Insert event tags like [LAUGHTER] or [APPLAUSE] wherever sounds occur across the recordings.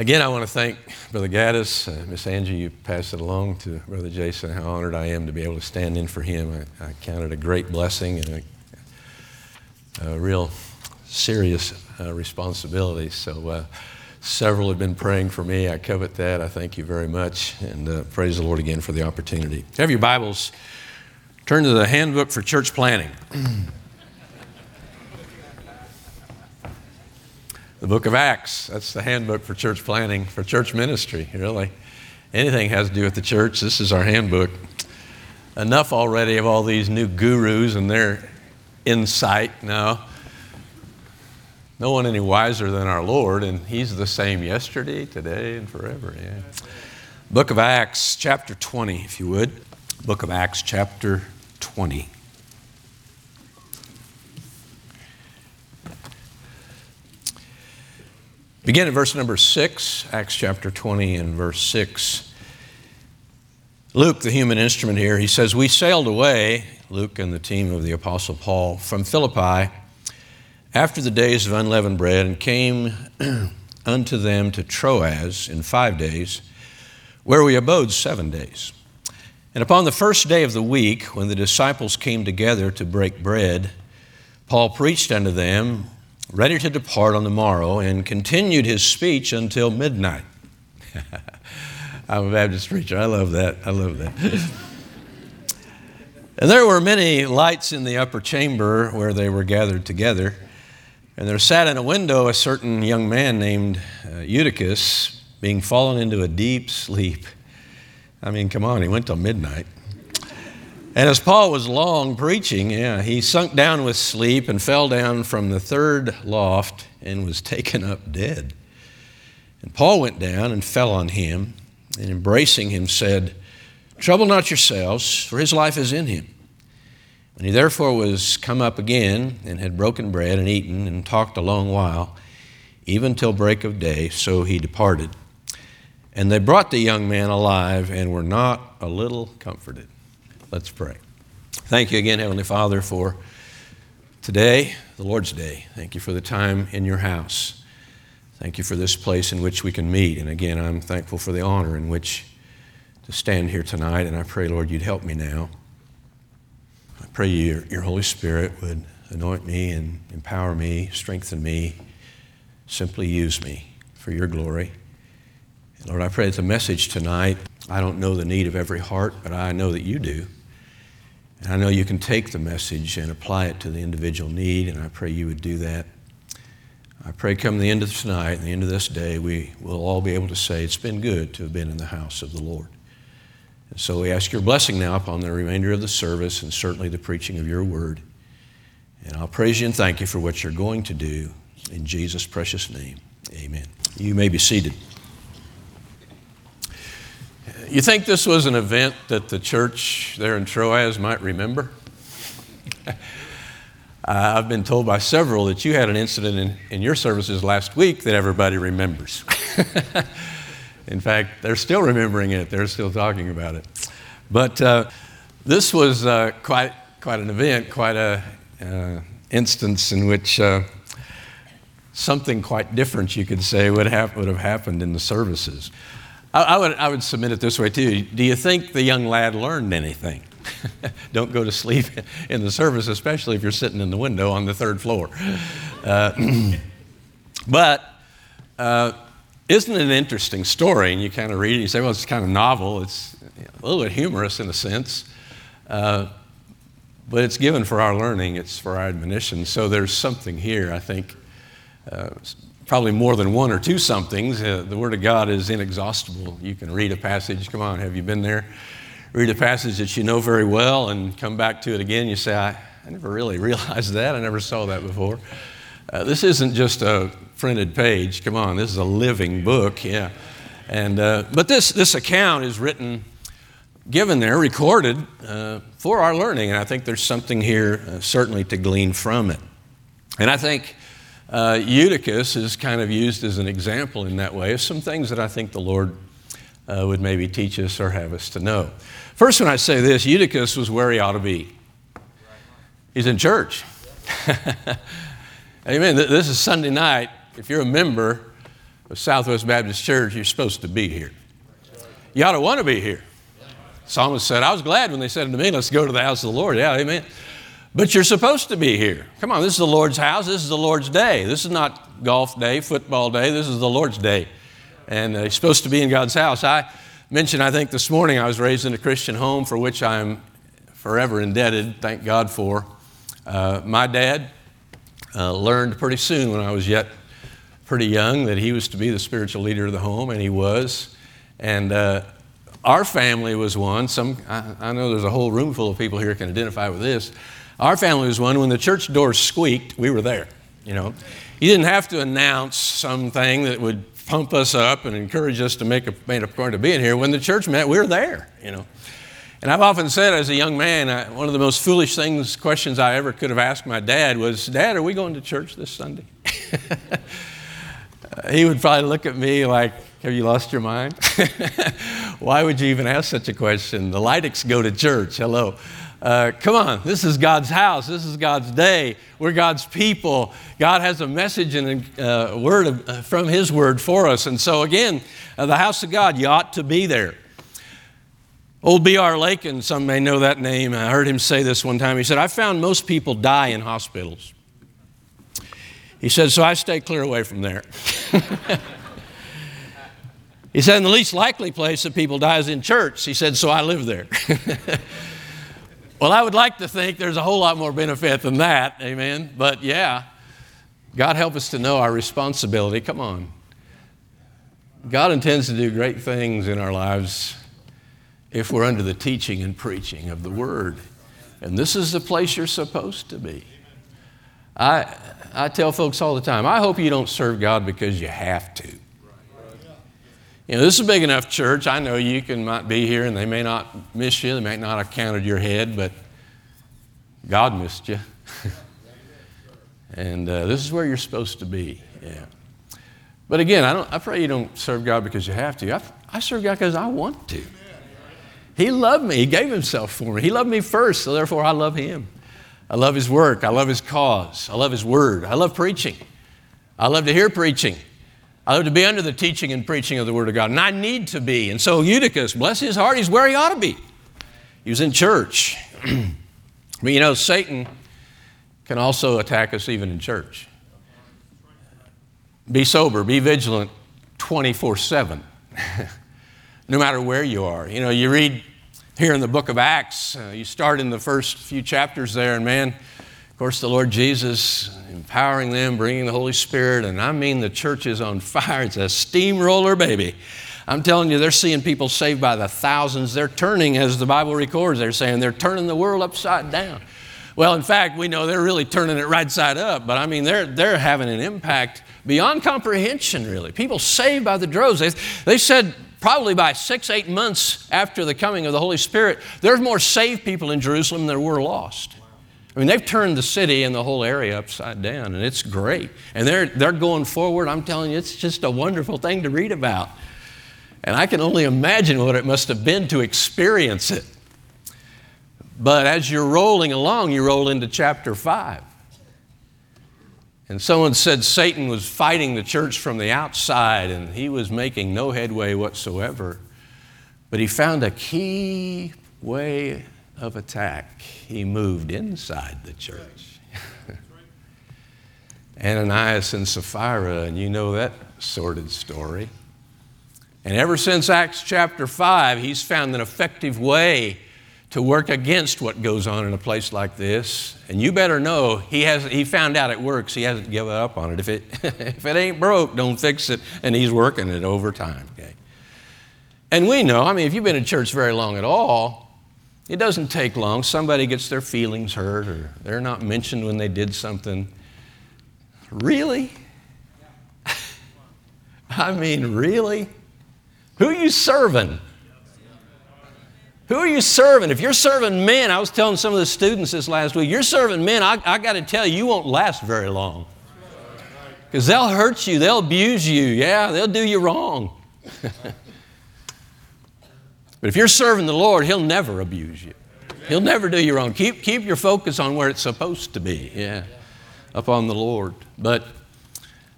Again, I want to thank Brother Gaddis, uh, Miss Angie. You passed it along to Brother Jason. How honored I am to be able to stand in for him. I, I count it a great blessing and a, a real serious uh, responsibility. So, uh, several have been praying for me. I covet that. I thank you very much, and uh, praise the Lord again for the opportunity. Have your Bibles. Turn to the Handbook for Church Planning. [CLEARS THROAT] the book of Acts. That's the handbook for church planning, for church ministry, really. Anything has to do with the church, this is our handbook. Enough already of all these new gurus and their insight. No. No one any wiser than our Lord, and He's the same yesterday, today, and forever. Yeah. Book of Acts, chapter 20, if you would. Book of Acts, chapter 20. Begin at verse number 6, Acts chapter 20 and verse 6. Luke, the human instrument here, he says, We sailed away, Luke and the team of the Apostle Paul, from Philippi after the days of unleavened bread and came [CLEARS THROAT] unto them to Troas in five days, where we abode seven days. And upon the first day of the week, when the disciples came together to break bread, Paul preached unto them ready to depart on the morrow, and continued his speech until midnight. [LAUGHS] I'm a Baptist preacher. I love that. I love that. and there were many lights in the upper chamber where they were gathered together. And there sat in a window a certain young man named uh, Eutychus, being fallen into a deep sleep. I mean, come on, he went till midnight. And as Paul was long preaching, yeah, he sunk down with sleep and fell down from the third loft and was taken up dead. And Paul went down and fell on him, and embracing him said, Trouble not yourselves, for his life is in him. When he therefore was come up again and had broken bread and eaten and talked a long while, even till break of day, so he departed. And they brought the young man alive and were not a little comforted. Let's pray. Thank you again, Heavenly Father, for today, the Lord's Day. Thank you for the time in your house. Thank you for this place in which we can meet. And again, I'm thankful for the honor in which to stand here tonight. And I pray, Lord, you'd help me now. I pray your, your Holy Spirit would anoint me and empower me, strengthen me, simply use me for your glory. And Lord, I pray that the message tonight, I don't know the need of every heart, but I know that you do. And I know you can take the message and apply it to the individual need, and I pray you would do that. I pray come the end of tonight, the end of this day, we will all be able to say it's been good to have been in the house of the Lord. And so we ask your blessing now upon the remainder of the service and certainly the preaching of your word. And I'll praise you and thank you for what you're going to do. In Jesus' precious name, amen. You may be seated. You think this was an event that the church there in Troas might remember? [LAUGHS] uh, I've been told by several that you had an incident in, in your services last week that everybody remembers. [LAUGHS] in fact, they're still remembering it, they're still talking about it. But uh, this was uh, quite, quite an event, quite an uh, instance in which uh, something quite different, you could say, would have, would have happened in the services. I, I, would, I would submit it this way too. Do you think the young lad learned anything? [LAUGHS] Don't go to sleep [LAUGHS] in the service, especially if you're sitting in the window on the third floor. Uh, [CLEARS THROAT] but uh, isn't it an interesting story? And you kind of read it you say, well, it's kind of novel. It's a little bit humorous in a sense. Uh, but it's given for our learning, it's for our admonition. So there's something here, I think, uh, probably more than one or two somethings. Uh, the Word of God is inexhaustible. You can read a passage, come on, have you been there? Read a passage that you know very well and come back to it again. You say, I, I never really [LAUGHS] realized that. I never saw that before. Uh, this isn't just a printed page. Come on, this is a living book, yeah. And, uh, but this, this account is written, given there, recorded uh, for our learning. And I think there's something here uh, certainly to glean from it. And I think uh, Eutychus is kind of used as an example in that way of some things that I think the Lord uh, would maybe teach us or have us to know. First, when I say this, Eutychus was where he ought to be. He's in church. [LAUGHS] Amen. This is Sunday night. If you're a member, of Southwest Baptist Church, you're supposed to be here. You ought to want to be here. Psalmist said, I was glad when they said to me, let's go to the house of the Lord. Yeah, amen. But you're supposed to be here. Come on, this is the Lord's house. This is the Lord's day. This is not golf day, football day. This is the Lord's day. And uh, you're supposed to be in God's house. I mentioned, I think this morning, I was raised in a Christian home for which I'm forever indebted, thank God for. Uh, my dad uh, learned pretty soon when I was yet pretty young that he was to be the spiritual leader of the home, and he was. And uh, our family was one. Some, I, I, know there's a whole room full of people here can identify with this. Our family was one. When the church doors squeaked, we were there. You know, you didn't have to announce something that would pump us up and encourage us to make a, make a point of being here. When the church met, we were there. You know, and I've often said as a young man, I, one of the most foolish things, questions I ever could have asked my dad was, Dad, are we going to church this Sunday? [LAUGHS] Uh, he would probably look at me like, Have you lost your mind? [LAUGHS] Why would you even ask such a question? The Lydicks go to church. Hello. Uh, come on, this is God's house. This is God's day. We're God's people. God has a message and a uh, word of, uh, from His word for us. And so, again, uh, the house of God, you ought to be there. Old B.R. Lakin, some may know that name. I heard him say this one time. He said, I found most people die in hospitals. He said, so I stay clear away from there. [LAUGHS] he said, and the least likely place that people die is in church. He said, so I live there. [LAUGHS] well, I would like to think there's a whole lot more benefit than that, amen. But yeah, God help us to know our responsibility. Come on. God intends to do great things in our lives if we're under the teaching and preaching of the Word. And this is the place you're supposed to be. I, I tell folks all the time, I hope you don't serve God because you have to. You know, this is a big enough church. I know you can might be here and they may not miss you. They may not have counted your head, but God missed you. [LAUGHS] and uh, this is where you're supposed to be. Yeah. But again, I, don't, I pray you don't serve God because you have to. I, I serve God because I want to. He loved me. He gave himself for me. He loved me first, so therefore I love him. I love his work. I love his cause. I love his word. I love preaching. I love to hear preaching. I love to be under the teaching and preaching of the word of God. And I need to be. And so Eutychus, bless his heart, he's where he ought to be. He was in church. [CLEARS THROAT] but you know, Satan can also attack us even in church. Be sober, be vigilant 24 7. [LAUGHS] no matter where you are. You know, you read here in the book of Acts, uh, you start in the first few chapters there, and man, of course, the Lord Jesus empowering them, bringing the Holy Spirit, and I mean the church is on fire. It's a steamroller, baby. I'm telling you, they're seeing people saved by the thousands. They're turning, as the Bible records, they're saying they're turning the world upside down. Well, in fact, we know they're really turning it right side up, but I mean, they're, they're having an impact beyond comprehension, really. People saved by the droves. They, they said probably by six, eight months after the coming of the Holy Spirit, there's more saved people in Jerusalem than there were lost. I mean, they've turned the city and the whole area upside down, and it's great. And they're, they're going forward. I'm telling you, it's just a wonderful thing to read about. And I can only imagine what it must have been to experience it. But as you're rolling along, you roll into chapter 5. And someone said Satan was fighting the church from the outside and he was making no headway whatsoever. But he found a key way of attack. He moved inside the church. [LAUGHS] Ananias and Sapphira, and you know that sordid story. And ever since Acts chapter 5, he's found an effective way to work against what goes on in a place like this. And you better know he, has, he found out it works. He hasn't given up on it. If it, [LAUGHS] if it ain't broke, don't fix it. And he's working it over time. Okay? And we know, I mean, if you've been in church very long at all, it doesn't take long. Somebody gets their feelings hurt or they're not mentioned when they did something. Really? [LAUGHS] I mean, really? Who are you serving? Who are you serving? If you're serving men, I was telling some of the students this last week, you're serving men, I, I got to tell you, you won't last very long. Because they'll hurt you, they'll abuse you, yeah, they'll do you wrong. [LAUGHS] but if you're serving the Lord, He'll never abuse you. He'll never do you wrong. Keep, keep your focus on where it's supposed to be, yeah, upon the Lord. But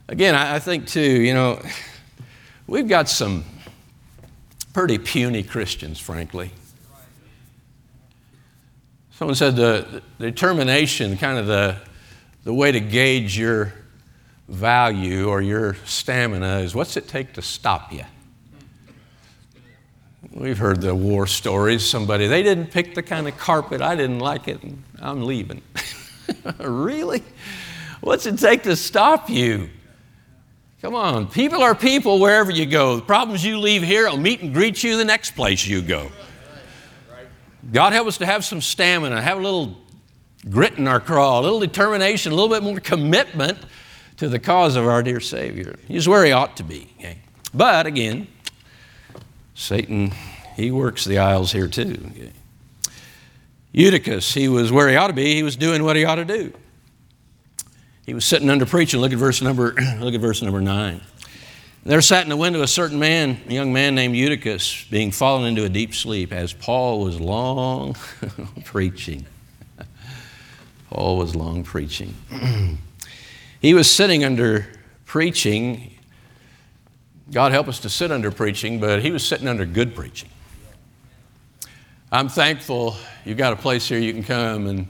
again, I, I think too, you know, we've got some pretty puny Christians, frankly. Someone said the, the determination, kind of the, the way to gauge your value or your stamina is what's it take to stop you? We've heard the war stories. Somebody, they didn't pick the kind of carpet, I didn't like it, and I'm leaving. [LAUGHS] really? What's it take to stop you? Come on, people are people wherever you go. The problems you leave here I'll meet and greet you the next place you go. God help us to have some stamina, have a little grit in our craw, a little determination, a little bit more commitment to the cause of our dear Savior. He's where he ought to be. Okay? But again, Satan, he works the aisles here too. Eutychus, he was where he ought to be. He was doing what he ought to do. He was sitting under preaching. Look at verse number, [CLEARS THROAT] look at verse number nine. There sat in the window a certain man, a young man named Eutychus, being fallen into a deep sleep as Paul was long [LAUGHS] preaching. Paul was long preaching. [CLEARS THROAT] he was sitting under preaching. God help us to sit under preaching, but he was sitting under good preaching. I'm thankful you've got a place here you can come and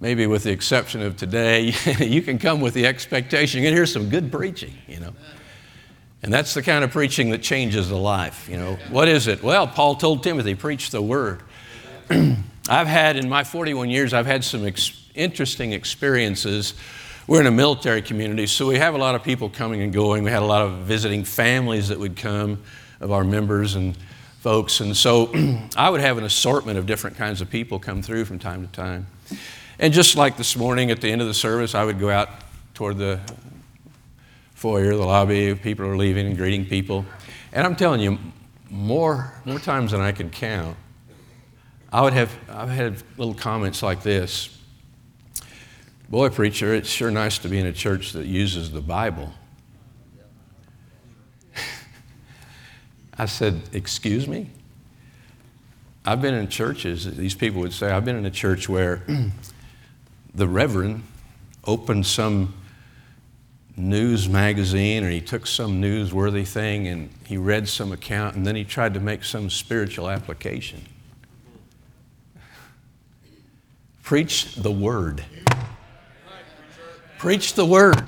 maybe with the exception of today, [LAUGHS] you can come with the expectation you're going to hear some good preaching, you know. And that's the kind of preaching that changes the life. You know, what is it? Well, Paul told Timothy, preach the word. [CLEARS THROAT] I've had, in my 41 years, I've had some ex- interesting experiences. We're in a military community, so we have a lot of people coming and going. We had a lot of visiting families that would come of our members and folks. And so [CLEARS THROAT] I would have an assortment of different kinds of people come through from time to time. And just like this morning at the end of the service, I would go out toward the foyer, the lobby, people are leaving and greeting people. And I'm telling you, more, more times than I can count, I would have, I've had little comments like this Boy, preacher, it's sure nice to be in a church that uses the Bible. [LAUGHS] I said, Excuse me? I've been in churches, these people would say, I've been in a church where [CLEARS THROAT] the reverend opened some news magazine or he took some newsworthy thing and he read some account and then he tried to make some spiritual application. [LAUGHS] Preach the word. Preach the word.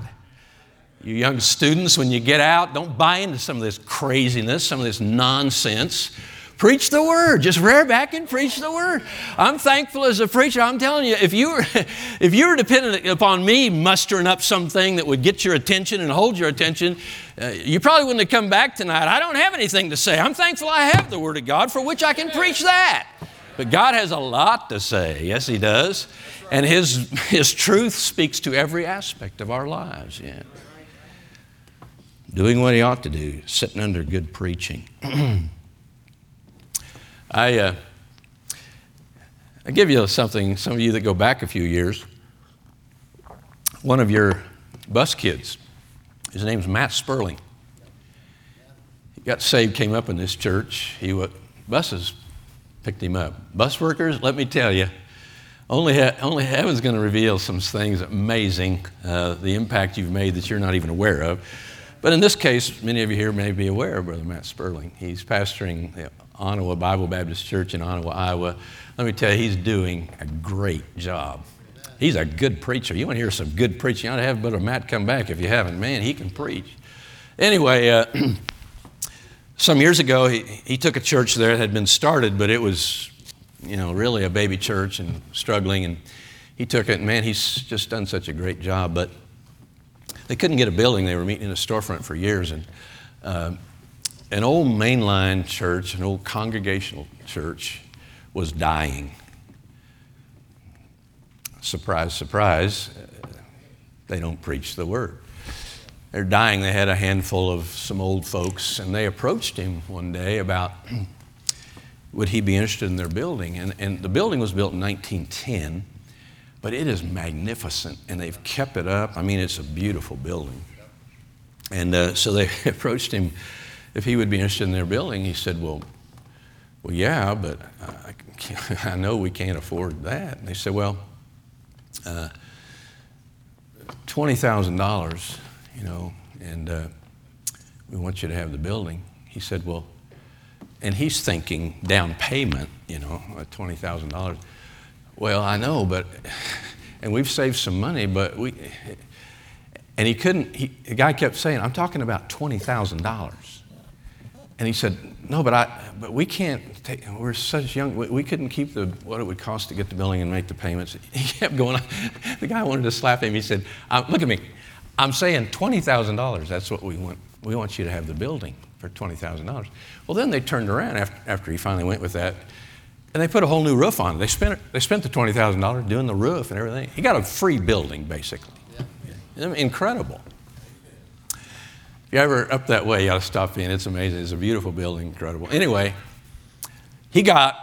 You young students, when you get out, don't buy into some of this craziness, some of this nonsense. Preach the word. Just rear back and preach the word. I'm thankful as a preacher. I'm telling you, if you were, [LAUGHS] if you were dependent upon me mustering up something that would get your attention and hold your attention, uh, you probably wouldn't have come back tonight. I don't have anything to say. I'm thankful I have the word of God for which I can preach that. But God has a lot to say. Yes, He does. And His, His truth speaks to every aspect of our lives. Yeah. Doing what He ought to do, sitting under good preaching. [CLEARS THROAT] I, uh, I give you something, some of you that go back a few years. One of your bus kids, his name's Matt Sperling. He got saved, came up in this church. He buses picked him up. Bus workers, let me tell you, only, only heaven's going to reveal some things amazing, uh, the impact you've made that you're not even aware of. But in this case, many of you here may be aware of Brother Matt Sperling. He's pastoring the Ottumwa Bible Baptist Church in Ottumwa, Iowa. Let me tell you, he's doing a great job. He's a good preacher. You want to hear some good preaching? You ought to have Brother Matt come back if you haven't. Man, he can preach. Anyway, uh, [CLEARS THROAT] some years ago, he, he took a church there that had been started, but it was, you know, really a baby church and struggling. And he took it, and man, he's just done such a great job. But they couldn't get a building. They were meeting in a storefront for years. And uh, an old mainline church, an old congregational church, was dying. Surprise, surprise, they don't preach the word. They're dying. They had a handful of some old folks, and they approached him one day about would he be interested in their building. And, and the building was built in 1910 but it is magnificent and they've kept it up. I mean, it's a beautiful building. And uh, so they [LAUGHS] approached him if he would be interested in their building. He said, Well, well yeah, but I, [LAUGHS] I know we can't afford that. And they said, Well, uh, $20,000, you know, and uh, we want you to have the building. He said, Well, and he's thinking down payment, you know, $20,000. Well, I know, but, [LAUGHS] and we've saved some money, but we, and he couldn't, he, the guy kept saying, I'm talking about $20,000. And he said, no, but I, but we can't take, we're such young, we, we, couldn't keep the, what it would cost to get the building and make the payments. [LAUGHS] He kept going, [LAUGHS] the guy wanted to slap him. He said, uh, look at me, I'm saying $20,000, that's what we want. We want you to have the building for $20,000. Well, then they turned around after, after he finally went with that, and they put a whole new roof on it. They spent, they spent the $20,000 doing the roof and everything. He got a free building, basically. Yeah. Incredible. If you're ever up that way, you ought to stop in. It's amazing. It's a beautiful building, incredible. Anyway, he got,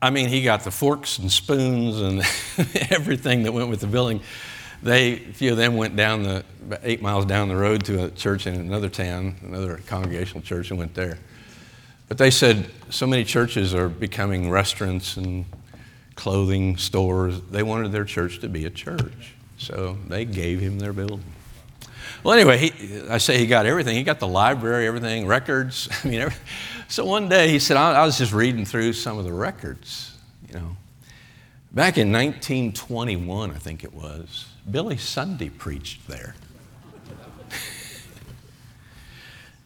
I mean, he got the forks and spoons and [LAUGHS] everything that went with the building. They, a few of them went down the, eight miles down the road to a church in another town, another congregational church, and went there. But they said so many churches are becoming restaurants and clothing stores. They wanted their church to be a church. So they gave him their building. Well, anyway, he, I say he got everything. He got the library, everything, records. [LAUGHS] I mean, every, so one day he said, I, I, was just reading through some of the records, you know. Back in 1921, I think it was, Billy Sunday preached there.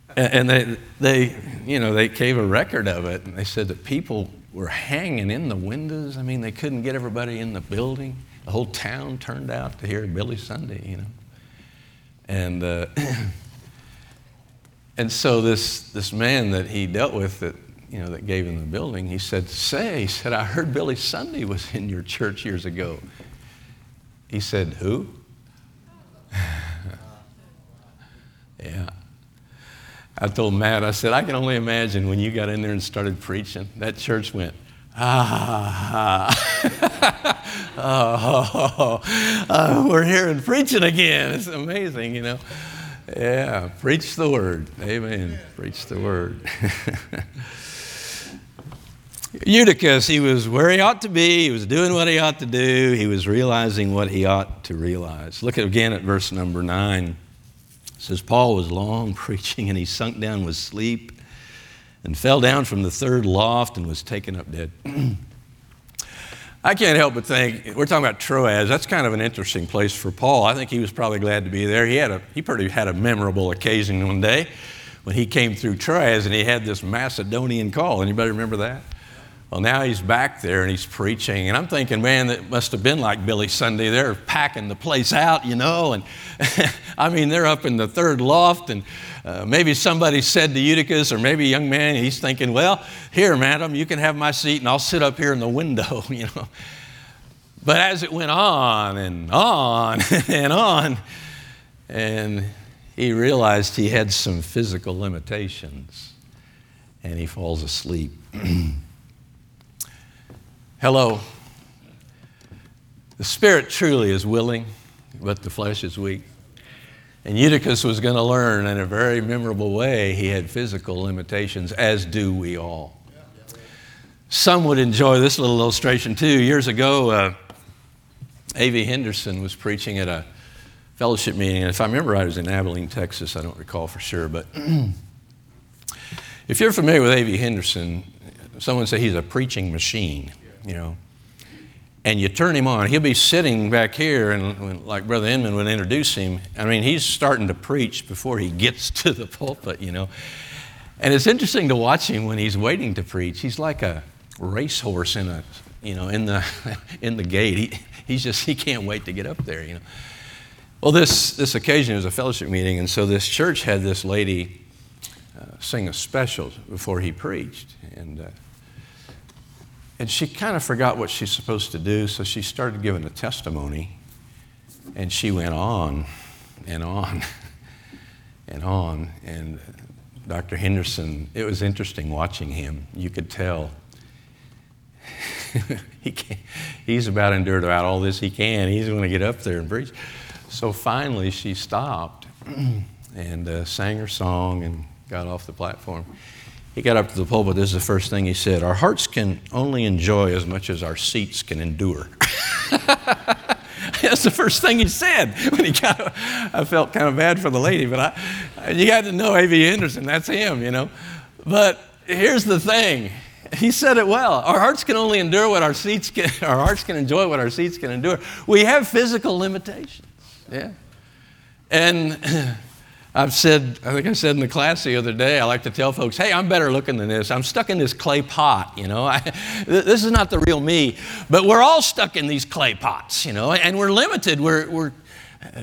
[LAUGHS] and they, they, you know, they gave a record of it, and they said that people were hanging in the windows. I mean, they couldn't get everybody in the building. The whole town turned out to hear Billy Sunday, you know. And, uh, [CLEARS THROAT] and so this, this man that he dealt with that, you know, that gave him the building, he said, say, he said, I heard Billy Sunday was in your church years ago. He said, who? [LAUGHS] yeah. I told Matt, I said, I can only imagine when you got in there and started preaching, that church went, ah, [LAUGHS] oh, [LAUGHS] oh, we're here and preaching again. It's amazing, you know. Yeah, preach the word. Amen. Preach the word. Eutychus, he was where he ought to be. He was doing what he ought to do. He was realizing what he ought to realize. Look again at verse number nine. It says, Paul was long [LAUGHS] preaching and he sunk down with sleep and fell down from the third loft and was taken up dead. [CLEARS THROAT] I can't help but think we're talking about Troas. That's kind of an interesting place for Paul. I think he was probably glad to be there. He had a he pretty had a memorable occasion one day when he came through Troas and he had this Macedonian call. Anybody remember that? Well, now he's back there and he's preaching. And I'm thinking, man, that must have been like Billy Sunday. They're packing the place out, you know. And [LAUGHS] I mean, they're up in the third loft. And uh, maybe somebody said to Eutychus, or maybe a young man, he's thinking, well, here, madam, you can have my seat and I'll sit up here in the window, [LAUGHS] you know. But as it went on and on [LAUGHS] and on, and he realized he had some physical limitations and he falls asleep. [CLEARS THROAT] Hello. The spirit truly is willing, but the flesh is weak. And Eutychus was going to learn in a very memorable way he had physical limitations, as do we all. Some would enjoy this little illustration too. Years ago, uh, A.V. Henderson was preaching at a fellowship meeting, and if I remember right, it was in Abilene, Texas. I don't recall for sure, but [CLEARS THROAT] if you're familiar with A.V. Henderson, someone said he's a preaching machine you know. And you turn him on, he'll be sitting back here, and like Brother Inman would introduce him, I mean, he's starting to preach before he gets [LAUGHS] to the pulpit, you know. And it's interesting to watch him when he's waiting to preach. He's like a racehorse in a, you know, in the, [LAUGHS] in the gate. He, he's just, he can't wait to get up there, you know. Well, this, this occasion was a fellowship meeting, and so this church had this lady uh, sing a special before he preached. And uh, and she kind of forgot what she's supposed to do, so she started giving a testimony. And she went on and on [LAUGHS] and on. And Dr. Henderson, it was interesting watching him. You could tell [LAUGHS] he he's about endured about all this he can. He's going to get up there and preach. So finally, she stopped [CLEARS THROAT] and uh, sang her song and got off the platform. He got up to the pulpit. This is the first thing he said Our hearts can only enjoy as much as our seats can endure. [LAUGHS] That's the first thing he said when he got. I felt kind of bad for the lady, but I, you got to know A.V. Henderson. that's him, you know. But here's the thing. He said it well. Our hearts can only endure what our seats can, [LAUGHS] our hearts can enjoy what our seats can endure. We have physical limitations. Yeah. And [CLEARS THROAT] I've said, I think I said in the class the other day, I like to tell folks, hey, I'm better looking than this. I'm stuck in this clay pot, you know. I, [LAUGHS] this is not the real me. But we're all stuck in these clay pots, you know, and we're limited. We're, we're,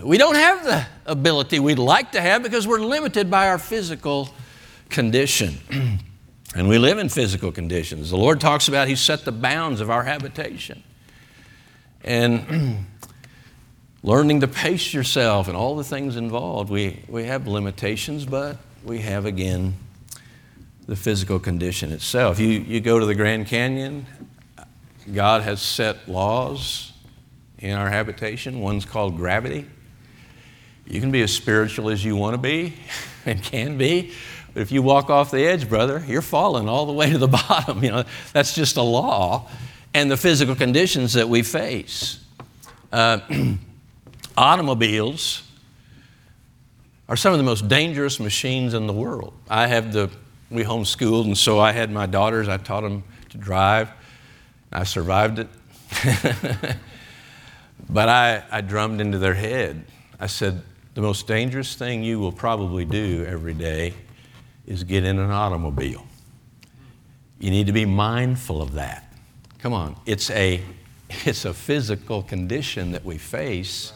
we don't have the ability we'd like to have because we're limited by our physical condition. [CLEARS THROAT] and we live in physical conditions. The Lord talks about He set the bounds of our habitation. And [CLEARS THROAT] learning to pace yourself and all the things involved. We, we have limitations, but we have again the physical condition itself. You, you go to the Grand Canyon, God has set laws in our habitation. One's called gravity. You can be as spiritual as you want to be [LAUGHS] and can be, but if you walk off the edge, brother, you're falling all the way to the [LAUGHS] bottom. You know, that's just a law and the physical conditions that we face. Uh, [CLEARS THROAT] automobiles are some of the most dangerous machines in the world. I have the, we homeschooled, and so I had my daughters, I taught them to drive. I survived it. [LAUGHS] but I, I drummed into their head. I said, the most dangerous thing you will probably do every day is get in an automobile. You need to be mindful of that. Come on, it's a, [LAUGHS] it's a physical condition that we face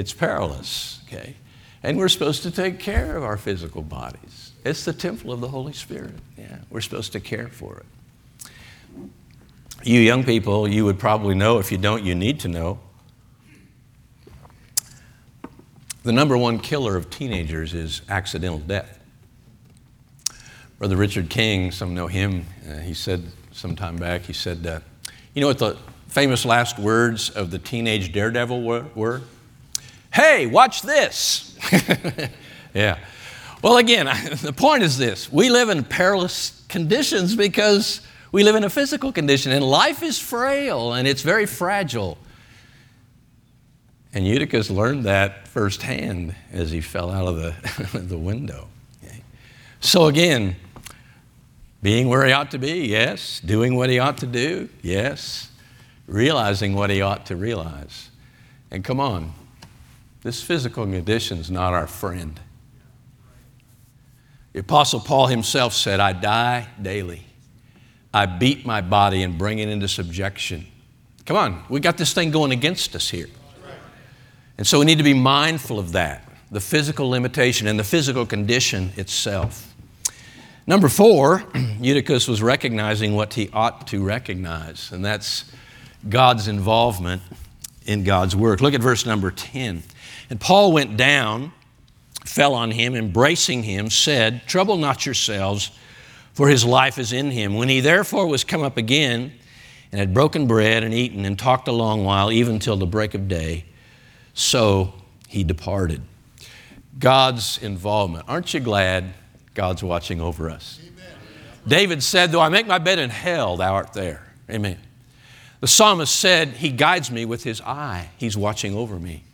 it's perilous, okay? And we're supposed to take care of our physical bodies. It's the temple of the Holy Spirit. Yeah, we're supposed to care for it. You young people, you would probably know. If you don't, you need to know. The number one killer of teenagers is accidental death. Brother Richard King, some know him, uh, he said some time back, he said, uh, You know what the famous last words of the teenage daredevil were? Hey, watch this. [LAUGHS] yeah. Well, again, [LAUGHS] the point is this we live in perilous conditions because we live in a physical condition, and life is frail and it's very fragile. And Eutychus learned that firsthand as he fell out of the, [LAUGHS] the window. Okay. So, again, being where he ought to be, yes. Doing what he ought to do, yes. Realizing what he ought to realize. And come on, this physical condition is not our friend. The Apostle Paul himself said, I die daily. I beat my body and bring it into subjection. Come on, we got this thing going against us here. And so we need to be mindful of that the physical limitation and the physical condition itself. Number four, [CLEARS THROAT] Eutychus was recognizing what he ought to recognize, and that's God's involvement in God's work. Look at verse number 10. And Paul went down, fell on him, embracing him, said, Trouble not yourselves, for his life is in him. When he therefore was come up again, and had broken bread and eaten and talked a long while, even till the break of day, so he departed. God's involvement. Aren't you glad God's watching over us? Amen. David said, Though I make my bed in hell, thou art there. Amen. The psalmist said, He guides me with his eye, He's watching over me.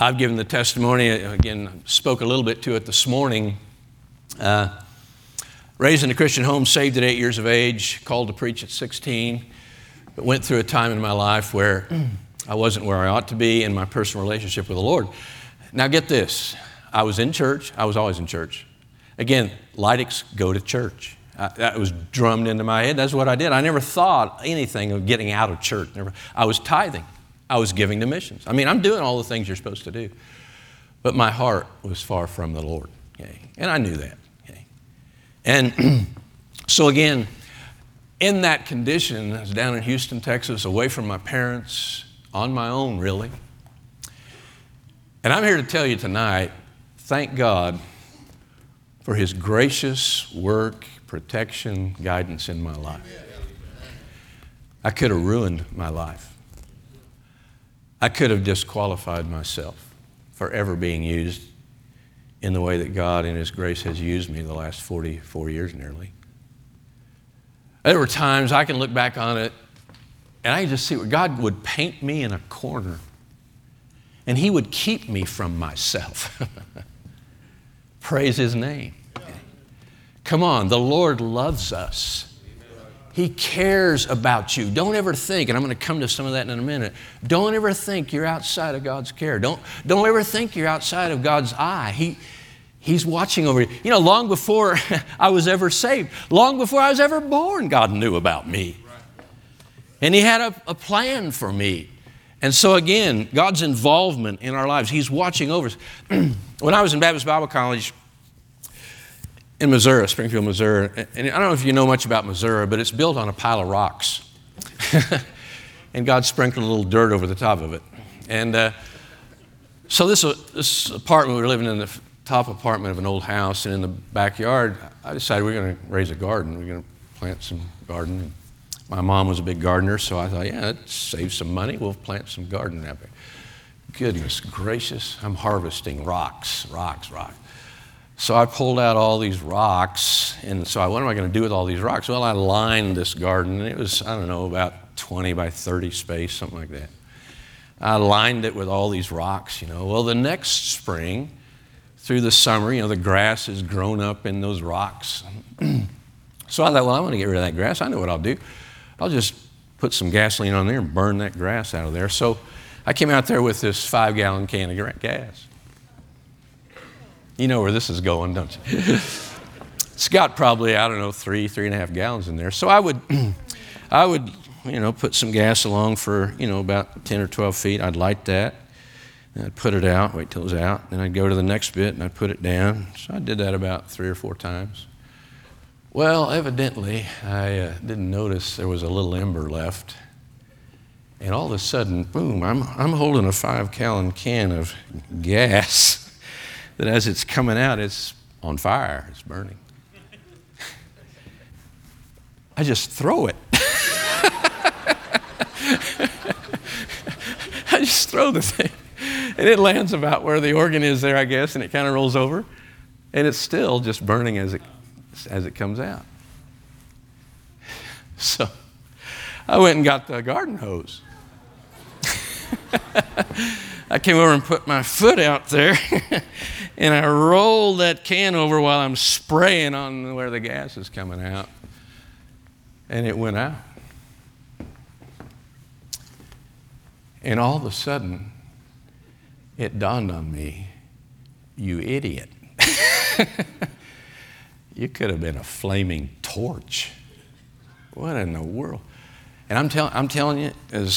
I've given the testimony, again, spoke a little bit to it this morning. Uh, raised in a Christian home, saved at eight years of age, called to preach at 16, but went through a time in my life where I wasn't where I ought to be in my personal relationship with the Lord. Now, get this I was in church, I was always in church. Again, Lydicks go to church. That was drummed into my head. That's what I did. I never thought anything of getting out of church. Never, I was tithing. I was giving to missions. I mean, I'm doing all the things you're supposed to do. But my heart was far from the Lord. Okay? And I knew that. Okay? And [CLEARS THROAT] so, again, in that condition, I was down in Houston, Texas, away from my parents, on my own, really. And I'm here to tell you tonight thank God for His gracious work, protection, guidance in my life. I could have ruined my life. I could have disqualified myself for ever being used in the way that God, in His grace, has used me the last 44 years nearly. There were times I can look back on it and I just see where God would paint me in a corner and He would keep me from myself. [LAUGHS] Praise his name. Come on, the Lord loves us. He cares about you. Don't ever think, and I'm going to come to some of that in a minute. Don't ever think you're outside of God's care. Don't, don't ever think you're outside of God's eye. He, he's watching over you. You know, long before [LAUGHS] I was ever saved, long before I was ever born, God knew about me. And He had a, a plan for me. And so, again, God's involvement in our lives, He's watching over us. [CLEARS THROAT] when I was in Baptist Bible College, in Missouri, Springfield, Missouri. And I don't know if you know much about Missouri, but it's built on a pile of rocks. [LAUGHS] and God sprinkled a little dirt over the top of it. And uh, so this, uh, this apartment, we were living in the top apartment of an old house, and in the backyard, I decided we are going to raise a garden. We are going to plant some garden. My mom was a big gardener, so I thought, yeah, that saves some money. We'll plant some garden out there. Goodness gracious, I'm harvesting rocks, rocks, rocks. So I pulled out all these rocks, and so I, what am I going to do with all these rocks? Well, I lined this garden, and it was, I don't know, about 20 by 30 space, something like that. I lined it with all these rocks, you know. Well, the next spring, through the summer, you know, the grass has grown up in those rocks. [CLEARS THROAT] so I thought, well, I want to get rid of that grass. I know what I'll do. I'll just put some gasoline on there and burn that grass out of there. So I came out there with this five gallon can of gas. You know where this is going, don't you? it's got probably, I don't know, three, three and a half gallons in there. So I would, [CLEARS THROAT] I would, you know, put some gas along for, you know, about 10 or 12 feet. I'd light that. I'd put it out, wait till it was out. Then I'd go to the next bit and I'd put it down. So I did that about three or four times. Well, evidently, I uh, didn't notice there was a little ember left. And all of a sudden, boom, I'm, I'm holding a five gallon can of gas [LAUGHS] that as it's coming out, it's on fire, it's burning. I just throw it. [LAUGHS] I just throw the thing. And it lands about where the organ is there, I guess, and it kind of rolls over. And it's still just burning as it, as it comes out. So I went and got the garden hose. [LAUGHS] I came over and put my foot out there [LAUGHS] and I rolled that can over while I'm spraying on where the gas is coming out. And it went out. And all of a sudden, it dawned on me you idiot. [LAUGHS] you could have been a flaming torch. What in the world? And I'm, tell, I'm telling you, as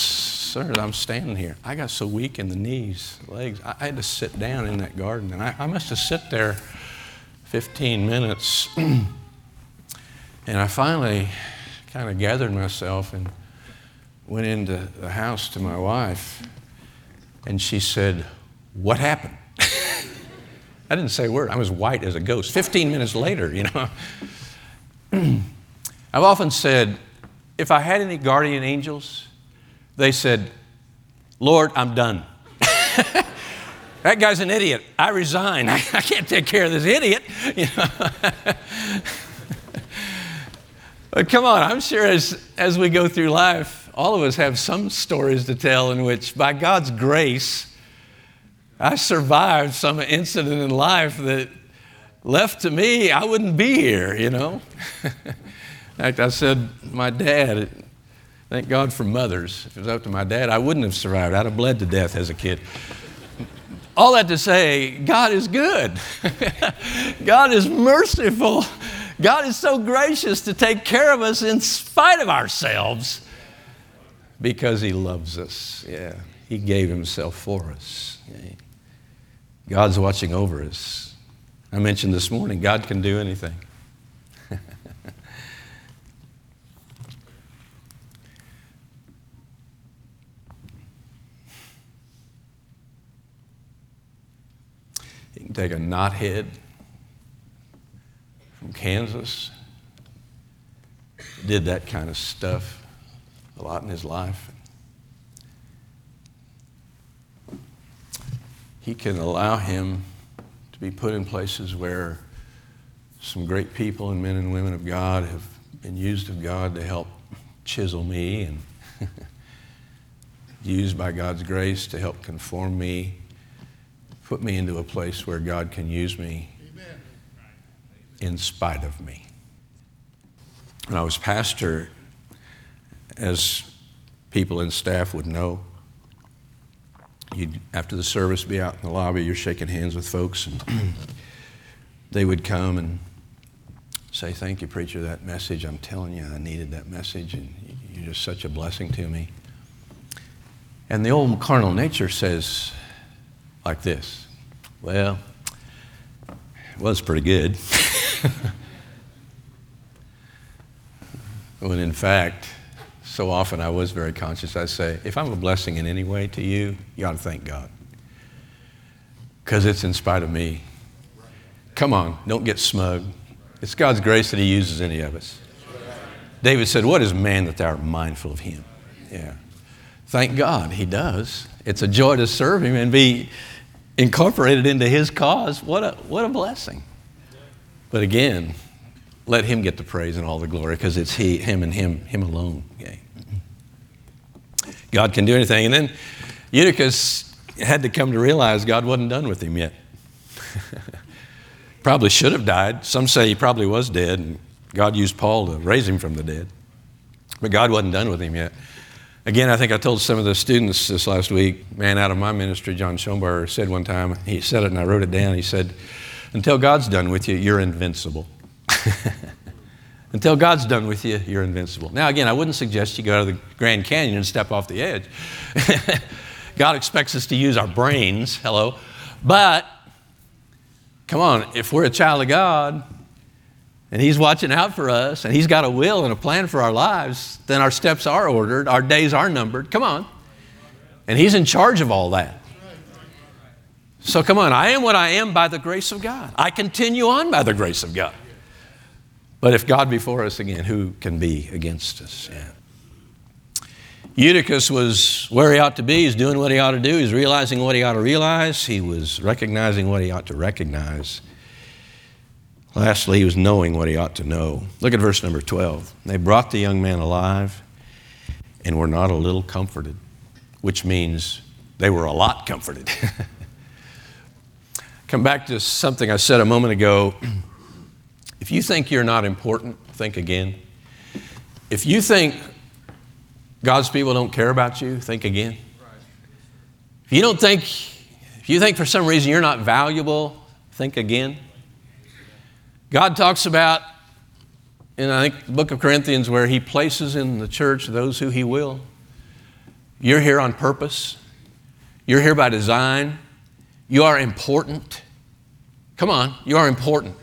as I'm standing here, I got so weak in the knees, legs, I, I had to sit down in that garden. And I, I must have sit there 15 minutes. [CLEARS THROAT] and I finally kind of gathered myself and went into the house to my wife. And she said, What happened? [LAUGHS] I didn't say a word. I was white as a ghost. 15 minutes later, you know. [CLEARS THROAT] I've often said, if I had any guardian angels, they said, Lord, I'm done. [LAUGHS] that guy's an idiot. I resign. I, [LAUGHS] I, can't take care of this idiot. [LAUGHS] You know? but come on, I'm sure as, as we go through life, all of us have some stories to tell in which, by God's grace, I survived some incident in life that left to me, I wouldn't be here, you know. In fact, I said, my dad, thank God for mothers. If it was up to my dad, I wouldn't have survived. I'd have bled to death as a kid. All that to say, God is good. [LAUGHS] God is merciful. God is so gracious to take care of us in spite of ourselves because He loves us. Yeah, He gave Himself for us. God's watching over us. I mentioned this morning, God can do anything. Take a knothead from Kansas, did that kind of stuff a lot in his life. He can allow him to be put in places where some great people and men and women of God have been used of God to help chisel me and [LAUGHS] used by God's grace to help conform me put me into a place where God can use me Amen. in spite of me. When I was pastor, as people and staff would know, you'd, after the service, be out in the lobby, you're shaking hands with folks, and [CLEARS THROAT] they would come and say, Thank you, preacher, that message. I'm telling you, I needed that message, and you're just such a blessing to me. And the old carnal nature says, like this Well, it was pretty good. [LAUGHS] when in fact, so often I was very conscious. I say, if I'm a blessing in any way to you, you ought to thank God. Because it's in spite of me. Come on, don't get smug. It's God's grace that He uses any of us. David said, What is man that thou art mindful of him? Yeah. Thank God He does. It's a joy to serve Him and be incorporated into His cause. What a, what a blessing. But again, let Him get the praise and all the glory because it's He, Him, and Him, Him alone. Okay. God can do anything. And then Eutychus had to come to realize God wasn't done with him yet. [LAUGHS] probably should have died. Some say he probably was dead, and God used Paul to raise him from the dead. But God wasn't done with him yet. Again, I think I told some of the students this last week, man out of my ministry, John Schoenberger, said one time, he said it and I wrote it down. He said, Until God's done with you, you're invincible. [LAUGHS] Until God's done with you, you're invincible. Now, again, I wouldn't suggest you go out to the Grand Canyon and step off the edge. [LAUGHS] God expects us to use our brains, hello. But, come on, if we're a child of God and He's watching out for us and He's got a will and a plan for our lives, then our steps are ordered, our days are numbered. Come on. And He's in charge of all that. So, come on, I am what I am by the grace of God. I continue on by the grace of God. But if God be for us again, who can be against us? Yeah. Eutychus was where he ought to be. He's doing what he ought to do. He's realizing what he ought to realize. He was recognizing what he ought to recognize. Lastly, he was knowing what he ought to know. Look at verse number 12. They brought the young man alive and were not a little comforted, which means they were a lot comforted. [LAUGHS] Come back to something I said a moment ago. If you think you're not important, think again. If you think God's people don't care about you, think again. If you don't think, if you think for some reason you're not valuable, think again. God talks about in I think the book of Corinthians where he places in the church those who he will. You're here on purpose. You're here by design. You are important. Come on, you are important.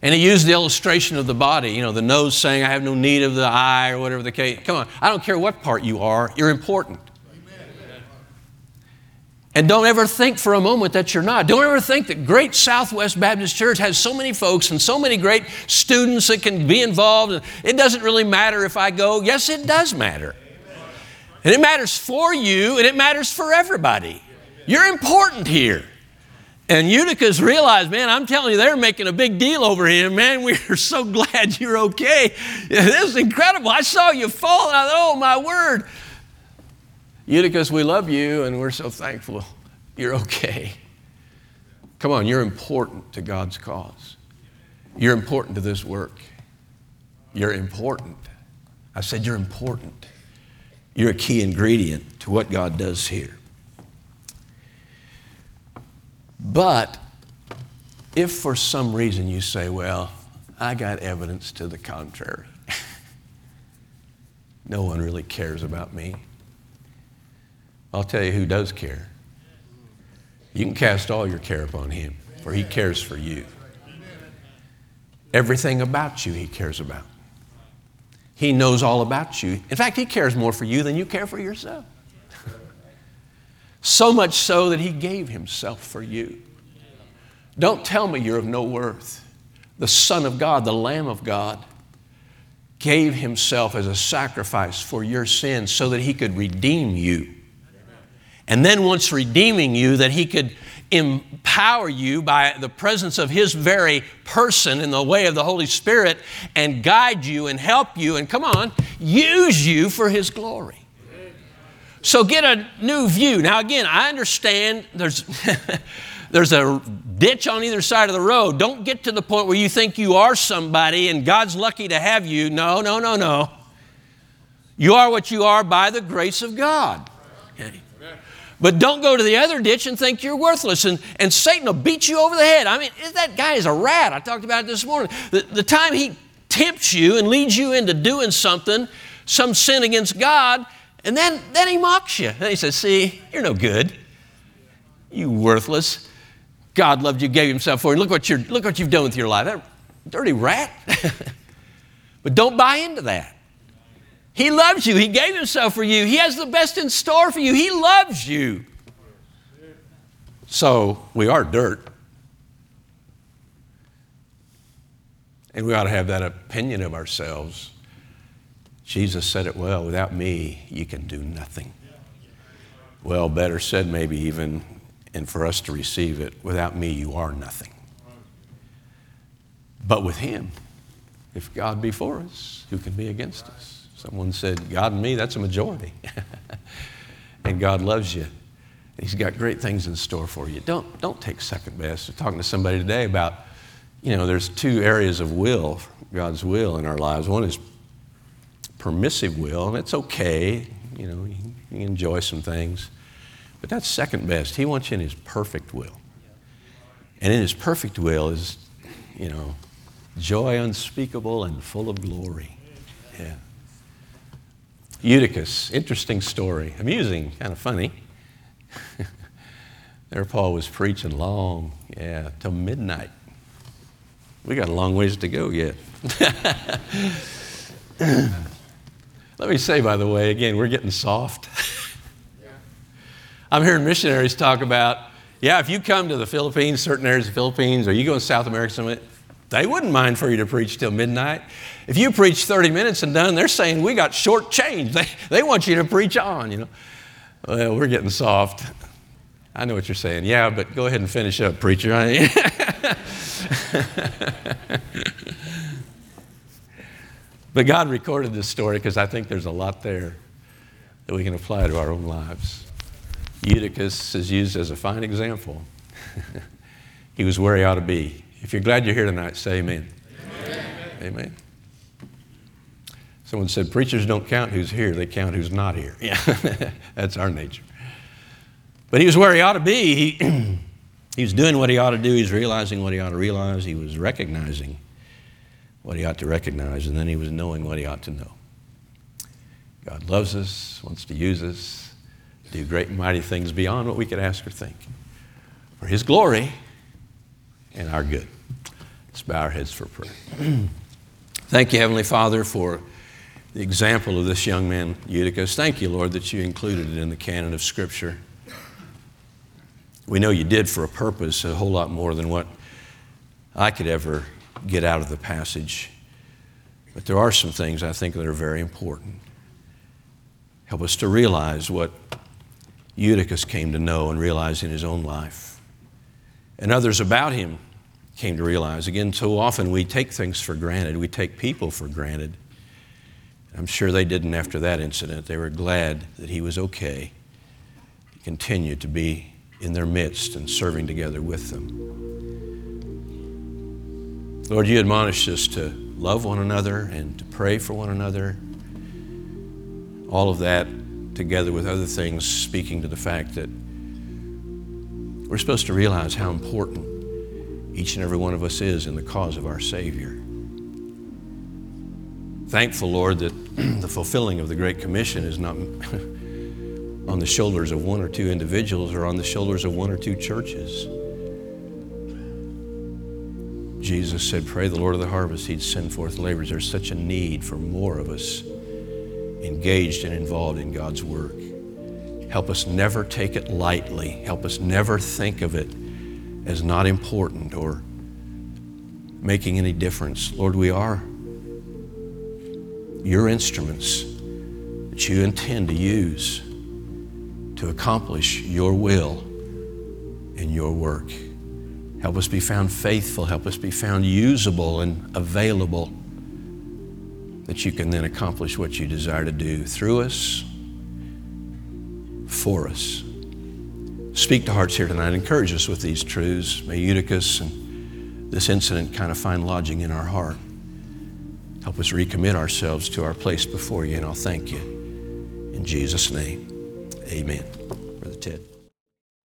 And he used the illustration of the body, you know, the nose saying, I have no need of the eye or whatever the case. Come on, I don't care what part you are, you're important. And don't ever think for a moment that you're not. Don't ever think that Great Southwest Baptist Church has so many folks and so many great students that can be involved. It doesn't really matter if I go. Yes, it does matter. And it matters for you and it matters for everybody. You're important here. And Eutychus realized, man, I'm telling you, they're making a big deal over him. Man, [LAUGHS] we are so glad you're okay. [LAUGHS] This is incredible. I saw you fall, and I thought, oh, my word. Eutychus, we love you, and we're so thankful you're okay. Come on, you're important to God's cause. You're important to this work. You're important. I said, you're important. You're a key ingredient to what God does here. But if for some reason you say, well, I got evidence to the contrary, [LAUGHS] no one really cares about me, I'll tell you who does care. You can cast all your care upon him, for he cares for you. Everything about you, he cares about. He knows all about you. In fact, he cares more for you than you care for yourself. So much so that he gave himself for you. Don't tell me you're of no worth. The Son of God, the Lamb of God, gave himself as a sacrifice for your sins so that he could redeem you. And then, once redeeming you, that he could empower you by the presence of his very person in the way of the Holy Spirit and guide you and help you and come on, use you for his glory. So get a new view. Now, again, I understand there's. [LAUGHS] there's a ditch on either side of the road. Don't get to the point where you think you are somebody and God's lucky to have you. No, no, no, no. You are what you are by the grace of God. Okay. But don't go to the other ditch and think you're worthless, and, and Satan will beat you over the head. I mean, that guy is a rat. I talked about it this morning. The, the time he tempts you and leads you into doing something, some sin against God, and then, then he mocks you. And he says, See, you're no good. You worthless. God loved you, gave himself for you. Look what, you're, look what you've done with your life. That dirty rat. [LAUGHS] but don't buy into that. He loves you. He gave himself for you. He has the best in store for you. He loves you. So we are dirt. And we ought to have that opinion of ourselves. Jesus said it well without me, you can do nothing. Well, better said, maybe even, and for us to receive it, without me, you are nothing. But with Him, if God be for us, who can be against us? Someone said, God and me, that's a majority. [LAUGHS] and God loves you. He's got great things in store for you. Don't, don't take second best. I'm talking to somebody today about you know, there's two areas of will, God's will in our lives. One is permissive will, and it's okay. You know, you, you enjoy some things. But that's second best. He wants you in His perfect will. And in His perfect will is, you know, joy unspeakable and full of glory. Yeah. Eutychus, interesting story, amusing, kind of funny. [LAUGHS] there, Paul was preaching long, yeah, till midnight. We got a long ways to go yet. [LAUGHS] Let me say, by the way, again, we're getting soft. [LAUGHS] I'm hearing missionaries talk about, yeah, if you come to the Philippines, certain areas of the Philippines, or you go to South America, they wouldn't mind for you to preach till midnight. If you preach 30 minutes and done, they're saying we got short change. [LAUGHS] They, they want you to preach on, you know. Well, we're getting soft. I know what you're saying. Yeah, but go ahead and finish up, preacher. [LAUGHS] but God recorded this story because I think there's a lot there that we can apply to our own lives. Eutychus is used as a fine example. [LAUGHS] he was where he ought to be. If you're glad you're here tonight, say amen. Amen. amen. Someone said, Preachers don't count who's here, they count who's not here. Yeah, [LAUGHS] that's our nature. But he was where he ought to be. He [CLEARS THROAT] he was doing what he ought to do. He was realizing what he ought to realize. He was recognizing what he ought to recognize. And then he was knowing what he ought to know. God loves us, wants to use us, do great and mighty things beyond what we could ask or think for his glory and our good. Let's bow our heads for prayer. [CLEARS THROAT] Thank you, Heavenly Father, for the example of this young man, Eutychus. Thank you, Lord, that you included it in the canon of Scripture. We know you did for a purpose, a whole lot more than what I could ever get out of the passage. But there are some things I think that are very important. Help us to realize what Eutychus came to know and realize in his own life. And others about him came to realize. Again, so often we take things for granted, we take people for granted. I'm sure they didn't after that incident. They were glad that he was okay. He continued to be in their midst and serving together with them. Lord, you admonish us to love one another and to pray for one another. All of that together with other things speaking to the fact that we're supposed to realize how important each and every one of us is in the cause of our Savior. Thankful, Lord, that [CLEARS THROAT] the fulfilling of the Great Commission is not [LAUGHS] on the shoulders of one or two individuals or on the shoulders of one or two churches. Jesus said, Pray the Lord of the harvest, He'd send forth laborers. There's such a need for more of us engaged and involved in God's work. Help us never take it lightly. Help us never think of it as not important or making any difference. Lord, we are your instruments that you intend to use to accomplish your will and your work. Help us be found faithful. Help us be found usable and available that you can then accomplish what you desire to do through us, for us. Speak to hearts here tonight. Encourage us with these truths. May Eutychus and this incident kind of find lodging in our heart. Help us recommit ourselves to our place before you, and I'll thank you. In Jesus' name, amen. Brother Ted.